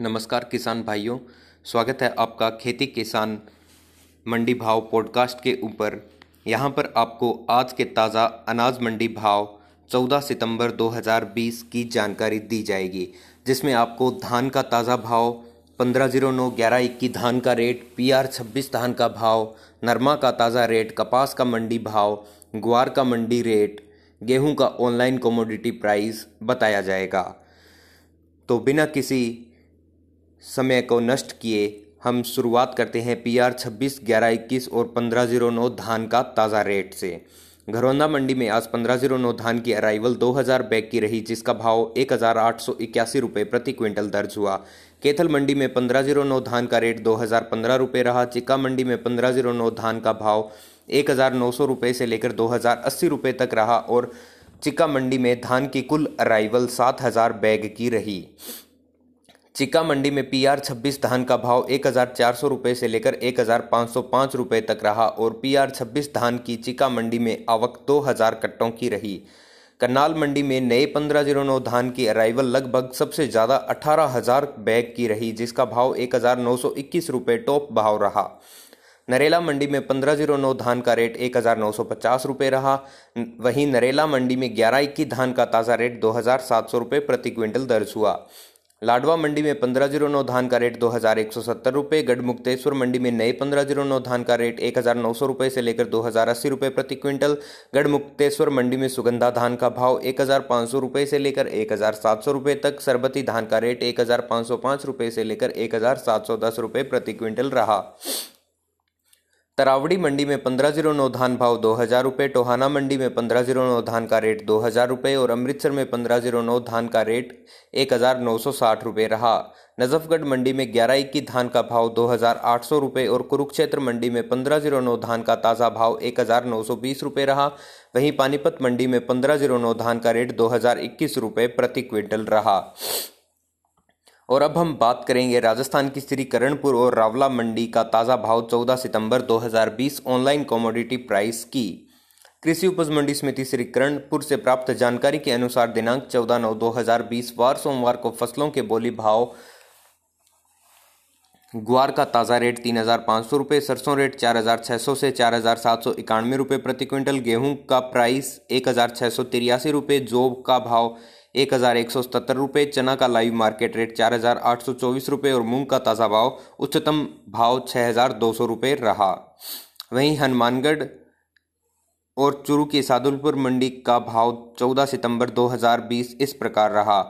नमस्कार किसान भाइयों, स्वागत है आपका खेती किसान मंडी भाव पॉडकास्ट के ऊपर। यहाँ पर आपको आज के ताज़ा अनाज मंडी भाव 14 सितंबर 2020 की जानकारी दी जाएगी, जिसमें आपको धान का ताज़ा भाव, पंद्रह ज़ीरो नौ ग्यारह इक्की धान का रेट पी आर छब्बीस धान का भाव, नरमा का ताज़ा रेट कपास का मंडी भाव, ग्वार का मंडी रेट गेहूँ का ऑनलाइन कमोडिटी प्राइस बताया जाएगा। तो बिना किसी समय को नष्ट किए। हम शुरुआत करते हैं पी आर छब्बीस, ग्यारह, इक्कीस और पंद्रह ज़ीरो नौ धान का ताज़ा रेट से। घरौंदा मंडी में आज पंद्रह ज़ीरो नौ धान की अराइवल दो हज़ार बैग की रही, जिसका भाव एक हज़ार आठ सौ इक्यासी रुपये प्रति क्विंटल दर्ज हुआ। केथल मंडी में पंद्रह ज़ीरो नौ धान का रेट दो हज़ार पंद्रह रुपये रहा, चिक्का मंडी में पंद्रह ज़ीरो नौ धान का भाव एक हज़ार नौ सौ रुपये से लेकर दो हज़ार अस्सी रुपये तक रहा और चिक्का मंडी में धान की कुल अराइवल सात हज़ार बैग की रही। चिक्का मंडी में पी आर छब्बीस धान का भाव एक हज़ार चार सौ रुपये से लेकर एक हज़ार पाँच सौ पाँच रुपये तक रहा और पी आर छब्बीस धान की चिक्का मंडी में आवक दो हज़ार कट्टों की रही। करनाल मंडी में नए पंद्रह ज़ीरो नौ धान की अराइवल लगभग सबसे ज़्यादा अठारह हज़ार बैग की रही, जिसका भाव एक हज़ार नौ सौ इक्कीस रुपये टॉप भाव रहा। नरेला मंडी में पंद्रह ज़ीरो नौ धान का रेट एक हज़ार नौ सौ पचास रुपये रहा। वहीं नरेला मंडी में ग्यारह इक्की धान का ताज़ा रेट दो हज़ार सात सौ रुपये प्रति क्विंटल दर्ज हुआ। लाडवा मंडी में पंद्रह ज़ीरो नौ धान का रेट दो हज़ार एक सौ सत्तर रुपये, गढ़मुक्तेश्वर मंडी में नए पंद्रह ज़ीरो नौ धान का रेट एक हज़ार नौ सौ रुपये से लेकर दो हज़ार अस्सी रुपये प्रति क्विंटल, गढ़मुक्तेश्वर मंडी में सुगंधा धान का भाव एक हज़ार पाँच सौ रुपये से लेकर एक हज़ार सात सौ रुपये तक, सरबती धान का रेट एक हज़ार पाँच सौ पाँच रुपये से लेकर एक हज़ार सात सौ दस रुपये प्रति क्विंटल रहा। तरावड़ी मंडी में पंद्रह ज़ीरो नौ धान भाव दो हज़ार रुपये, टोहाना मंडी में पंद्रह ज़ीरो नौ धान का रेट दो हज़ार रुपये और अमृतसर में पंद्रह ज़ीरो नौ धान का रेट एक हज़ार नौ सौ साठ रुपये रहा। नजफगढ़ मंडी में ग्यारह इक्की धान का भाव दो हज़ार आठ सौ रुपये और कुरुक्षेत्र मंडी में पंद्रह ज़ीरो नौ धान का ताज़ा भाव एक हज़ार नौ सौ बीस रुपये रहा। वहीं पानीपत मंडी में पंद्रह ज़ीरो नौ धान का रेट दो हज़ार इक्कीस रुपये प्रति क्विंटल रहा। और अब हम बात करेंगे राजस्थान की श्री करणपुर और रावला मंडी का ताज़ा भाव 14 सितंबर 2020 ऑनलाइन कॉमोडिटी प्राइस की। कृषि उपज मंडी समिति श्री करणपुर से प्राप्त जानकारी के अनुसार दिनांक 14 नौ 2020 वार सोमवार को फ़सलों के बोली भाव ग्वार का ताज़ा रेट तीन हज़ार पाँच सौ रुपये सरसों रेट चार हज़ार छः सौ से चार हज़ार सात सौ इक्यानवे रुपये प्रति क्विंटल, गेहूँ का प्राइस एक हज़ार छः सौ तिरासी रुपये जोब का भाव एक हज़ार एक सौ सतर रुपये चना का लाइव मार्केट रेट चार हज़ार आठ सौ चौबीस रुपये और मूंग का ताज़ा भाव, उच्चतम भाव छः हज़ार दो सौ रुपये रहा। वहीं हनुमानगढ़ और चूरू की सादुलपुर मंडी का भाव 14 सितंबर 2020 इस प्रकार रहा।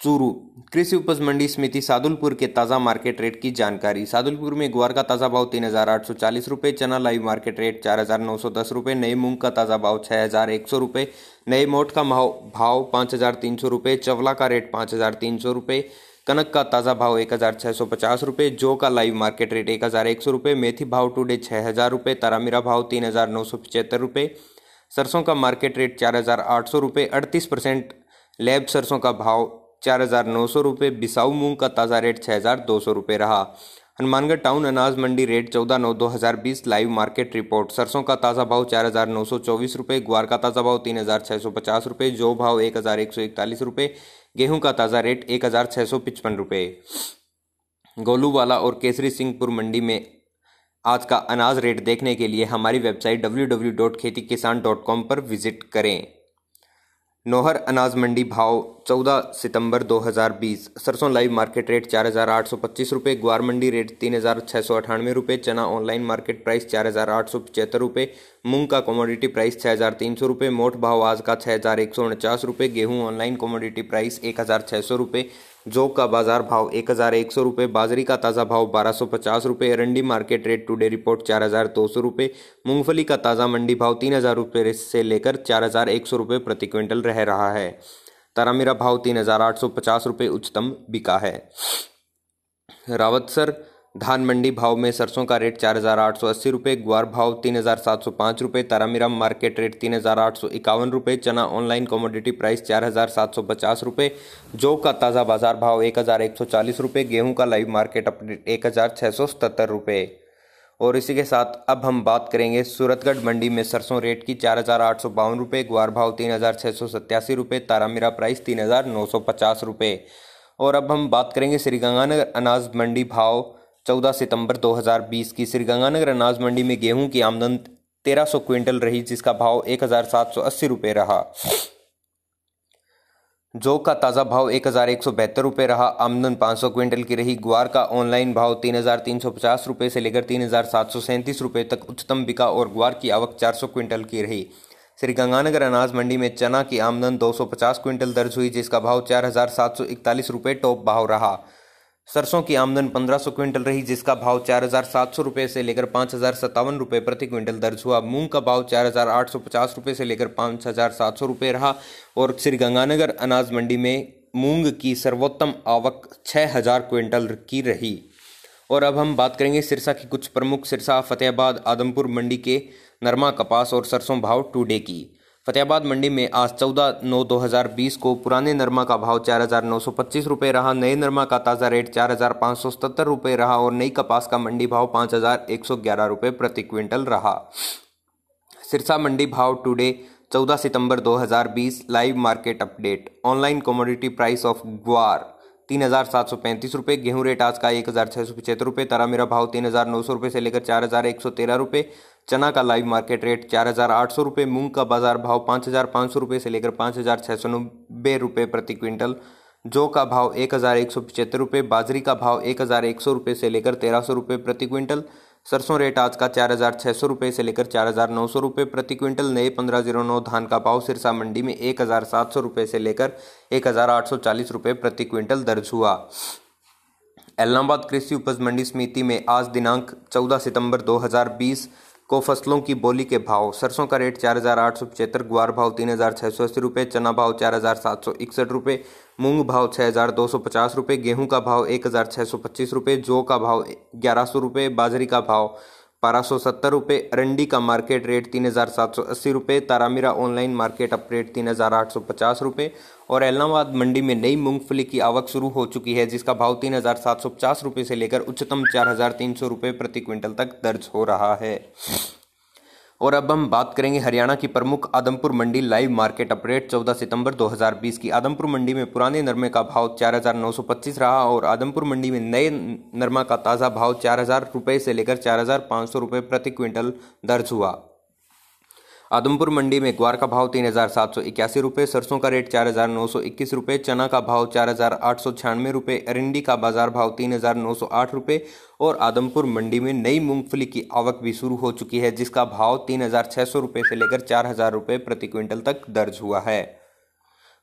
चूरू, कृषि उपज मंडी समिति सादुलपुर के ताज़ा मार्केट रेट की जानकारी। सादुलपुर में ग्वार का ताज़ा भाव तीन हज़ार आठ सौ चालीस रुपये चना लाइव मार्केट रेट चार हज़ार नौ सौ दस रुपये नए मूंग का ताज़ा भाव छः हज़ार एक सौ रुपये नए मोट का भाव भाव पाँच हज़ार तीन सौ रुपये चवला का रेट पाँच हज़ार तीन सौ रुपये कनक का ताज़ा भाव एक हज़ार छः सौ पचास रुपये जो का लाइव मार्केट रेट एक हज़ार एक सौ रुपये मेथी भाव टुडे छः हज़ार रुपये तारामीरा भाव तीन हज़ार नौ सौ पचहत्तर रुपये सरसों का मार्केट रेट चार हज़ार आठ सौ रुपये अड़तीस परसेंट लैब सरसों का भाव चार हज़ार नौ सौ रुपये, बिसाऊ मूंग का ताज़ा रेट छः हज़ार दो सौ रुपये रहा। हनुमानगढ़ टाउन अनाज मंडी रेट चौदह नौ दो हज़ार बीस लाइव मार्केट रिपोर्ट सरसों का ताज़ा भाव चार हज़ार नौ सौ चौबीस रुपये, ग्वार का ताज़ा भाव तीन हज़ार छः सौ पचास रुपये, जो भाव एक हज़ार एक सौ इकतालीस रुपये, गेहूँ का ताज़ा रेट एक हज़ार छः सौ पचपन रुपये। गोलूवाला और केसरी सिंहपुर मंडी में आज का अनाज रेट देखने के लिए हमारी website W W dot Kheti किसान डॉट कॉम पर विज़िट करें। नोहर अनाज मंडी भाव 14 सितंबर 2020 सरसों लाइव मार्केट रेट चार हज़ार आठ सौ पच्चीस रुपये ग्वार मंडी रेट तीन हज़ार छः सौ अठानवे रुपये चना ऑनलाइन मार्केट प्राइस चार हज़ार आठ सौ पचहत्तर रुपये मूंग का कमोडिटी प्राइस छः हज़ार तीन सौ रुपये मोट भाव आज का छः हज़ार एक सौ उनचास रुपये गेहूँ ऑनलाइन कमोडिटी प्राइस एक हज़ार छः सौ रुपये जौ का बाज़ार भाव एक हज़ार एक सौ रुपये बाजरी का ताज़ा भाव बारह सौ पचास रुपये अरंडी मार्केट रेट टुडे रिपोर्ट चार हज़ार दो सौ रुपये मूंगफली का ताज़ा मंडी भाव तीन हज़ार रुपये से लेकर चार हज़ार एक सौ रुपये प्रति क्विंटल रह रहा है। तारामीरा भाव तीन हज़ार आठ सौ पचास रुपये उच्चतम बिका है। रावतसर धान मंडी भाव में सरसों का रेट चार हज़ार आठ सौ अस्सी रुपये, ग्वार भाव तीन हज़ार सात सौ पाँच रुपये, तारामीरा मार्केट रेट तीन हज़ार आठ सौ इक्यावन रुपये, चना ऑनलाइन कमोडिटी प्राइस चार हज़ार सात सौ पचास रुपये, जौ का ताज़ा बाज़ार भाव एक हज़ार एक सौ चालीस रुपये, गेहूँ का लाइव मार्केट अपडेट एक हज़ार छः सौ सतहत्तर रुपये। और इसी के साथ अब हम बात करेंगे सूरतगढ़ मंडी में सरसों रेट की चार हज़ार आठ सौ बावन रुपये ग्वार भाव तीन हज़ार छः सौ सत्तासी रुपये तारामीरा प्राइस तीन हज़ार नौ सौ पचास रुपये और अब हम बात करेंगे श्रीगंगानगर अनाज मंडी भाव 14 सितंबर 2020 की। श्रीगंगानगर अनाज मंडी में गेहूँ की आमदन 1300 क्विंटल रही, जिसका भाव एक हज़ार सात सौ अस्सी रुपये रहा। जौ का ताज़ा भाव एक हज़ार एक सौ बहत्तर रुपये रहा। आमदन पाँच सौ क्विंटल की रही। ग्वार का ऑनलाइन भाव तीन हज़ार तीन सौ पचास रुपये से लेकर तीन हज़ार सात सौ सैंतीस रुपये तक उच्चतम बिका और ग्वार की आवक चार सौ क्विंटल की रही। श्री गंगानगर अनाज मंडी में चना की आमदन दो सौ पचास क्विंटल दर्ज हुई, जिसका भाव चार हज़ार सात सौ इकतालीस रुपये टॉप भाव रहा। सरसों की आमदन 1500 क्विंटल रही, जिसका भाव चार हज़ार सात सौ रुपये से लेकर पाँच हज़ार सत्तावन रुपये प्रति क्विंटल दर्ज हुआ। मूंग का भाव चार हज़ार आठ सौ पचास रुपये से लेकर पाँच हज़ार सात सौ रुपये रहा। और श्री गंगानगर अनाज मंडी में मूंग की सर्वोत्तम आवक छः हज़ार क्विंटल की रही। और अब हम बात करेंगे सिरसा की कुछ प्रमुख सिरसा, फतेहाबाद, आदमपुर मंडी के नरमा कपास और सरसों भाव टूडे की। फतेहाबाद मंडी में आज चौदह नौ दो हज़ार बीस को पुराने नरमा का भाव चार हज़ार नौ सौ पच्चीस रुपये रहा। नए नरमा का ताज़ा रेट चार हज़ार पाँच सौ सत्तर रुपये रहा और नई कपास का मंडी भाव पाँच हज़ार एक सौ ग्यारह रुपये प्रति क्विंटल रहा। सिरसा मंडी भाव टुडे चौदह सितंबर दो हज़ार बीस, live market update. Online commodity price of guar तीन हज़ार सात सौ पैंतीस रुपये, गेहूँ रेट आज का एक हज़ार छः सौ पचहत्तर रुपये तारा मेरा भाव तीन हज़ार नौ सौ रुपये से लेकर चार हज़ार एक सौ तेरह रुपये चना का लाइव मार्केट रेट चार हज़ार आठ सौ रुपये मूंग का बाज़ार भाव पाँच हज़ार पाँच सौ रुपये से लेकर पाँच हज़ार छः सौ नब्बे रुपये प्रति क्विंटल, जौ का भाव एक हज़ार एक सौ पचहत्तर रुपये बाजरी का भाव एक हज़ार एक सौ रुपये से लेकर तेरह सौ रुपये प्रति क्विंटल, सरसों रेट आज का चार हज़ार छः सौ रुपये से लेकर चार हज़ार नौ सौ रुपये प्रति क्विंटल, नए पंद्रह ज़ीरो नौ धान का भाव सिरसा मंडी में एक हज़ार सात सौ रुपये से लेकर एक हज़ार आठ सौ चालीस रुपये प्रति क्विंटल दर्ज हुआ। इलाहाबाद कृषि उपज मंडी समिति में आज दिनांक चौदह सितंबर दो हज़ार बीस को फ़सलों की बोली के भाव। सरसों का रेट चार हज़ार आठ सौ पचहत्तर, ग्वार भाव तीन हज़ार छः सौ अस्सी रुपये चना भाव चार हज़ार सात सौ इकसठ रुपये मूंग भाव छः हज़ार दो सौ पचास रुपये गेहूँ का भाव एक हज़ार छः सौ पच्चीस रुपये जौ का भाव ग्यारह सौ रुपये बाजरी का भाव बारह सौ सत्तर रुपये अरंडी का मार्केट रेट तीन हज़ार सात सौ अस्सी रुपये तारामीरा ऑनलाइन मार्केट अप रेट तीन हज़ार आठ सौ पचास रुपये और एलनाबाद मंडी में नई मूंगफली की आवक शुरू हो चुकी है, जिसका भाव तीन हज़ार सात सौ पचास रुपये से लेकर उच्चतम चार हज़ार तीन सौ रुपये प्रति क्विंटल तक दर्ज हो रहा है। और अब हम बात करेंगे हरियाणा की प्रमुख आदमपुर मंडी लाइव मार्केट अपडेट। 14 सितंबर 2020 की आदमपुर मंडी में पुराने नरमे का भाव चार हज़ार नौ सौ पच्चीस रहा और आदमपुर मंडी में नए नरमा का ताज़ा भाव चार हज़ार रुपये से लेकर चार हज़ार पाँच सौ रुपये प्रति क्विंटल दर्ज हुआ। आदमपुर मंडी में ग्वार का भाव तीन हज़ार सात सौ इक्यासी रुपये सरसों का रेट चार हज़ार नौ सौ इक्कीस रुपये चना का भाव चार हज़ार आठ सौ छियानवे रुपये अरिंडी का बाज़ार भाव तीन हज़ार नौ सौ आठ रुपये और आदमपुर मंडी में नई मूंगफली की आवक भी शुरू हो चुकी है, जिसका भाव तीन हज़ार छः सौ रुपये से लेकर चार हज़ार रुपये प्रति क्विंटल तक दर्ज हुआ है।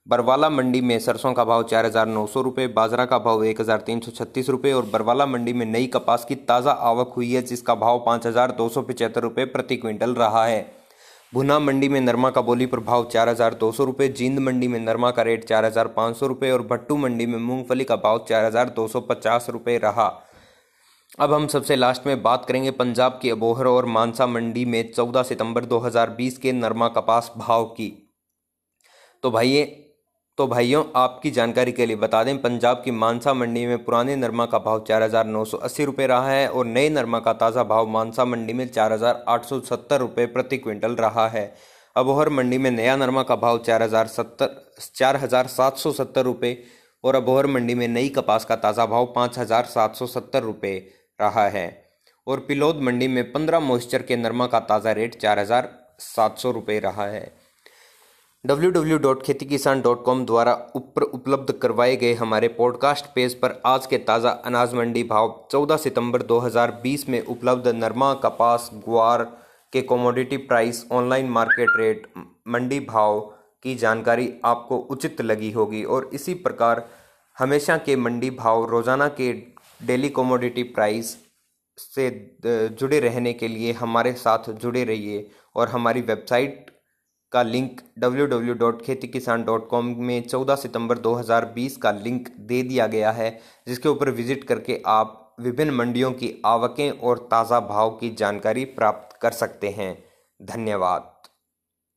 बरवाला मंडी में सरसों का भाव चार हज़ार नौ सौ रुपये बाजरा का भाव एक हज़ार तीन सौ छत्तीस रुपये और बरवाला मंडी में नई कपास की ताज़ा आवक हुई है, जिसका भाव पाँच हज़ार दो सौ पचहत्तर रुपये प्रति क्विंटल रहा है। भुना मंडी में नरमा का बोली प्रभाव चार हज़ार दो सौ रुपये, जींद मंडी में नरमा का रेट चार हज़ार पाँच सौ रुपये और भट्टू मंडी में मूंगफली का भाव चार हज़ार दो सौ पचास रुपये रहा। अब हम सबसे लास्ट में बात करेंगे पंजाब की अबोहर और मानसा मंडी में चौदह सितंबर 2020 के नरमा कपास भाव की। तो भाई तो भाइयों, आपकी जानकारी के लिए बता दें, पंजाब की मानसा मंडी में पुराने नरमा का भाव चार हज़ार नौ सौ अस्सी रुपये रहा है और नए नरमा का ताज़ा भाव मानसा मंडी में चार हज़ार आठ सौ सत्तर रुपये प्रति क्विंटल रहा है। अबोहर मंडी में नया नरमा का भाव चार हज़ार सत्तर, चार हज़ार सात सौ सत्तर रुपये और अबोहर मंडी में नई कपास का ताज़ा भाव पाँच हज़ार सात सौ सत्तर रुपये रहा है। और पिलोद मंडी में पंद्रह मॉइस्चर के नरमा का ताज़ा रेट चार हज़ार सात सौ रुपये रहा है। www.खेती द्वारा ऊपर उपलब्ध करवाए गए हमारे पॉडकास्ट पेज पर आज के ताज़ा अनाज मंडी भाव 14 सितंबर 2020 में उपलब्ध नरमा, कपास, ग्वार के commodity price online market rate मंडी भाव की जानकारी आपको उचित लगी होगी। और इसी प्रकार हमेशा के मंडी भाव, रोज़ाना के डेली कमोडिटी प्राइस से जुड़े रहने के लिए हमारे साथ जुड़े रहिए और हमारी वेबसाइट का लिंक www.khetikisan.com में 14 सितंबर 2020 का लिंक दे दिया गया है, जिसके ऊपर विज़िट करके आप विभिन्न मंडियों की आवकें और ताज़ा भाव की जानकारी प्राप्त कर सकते हैं। धन्यवाद।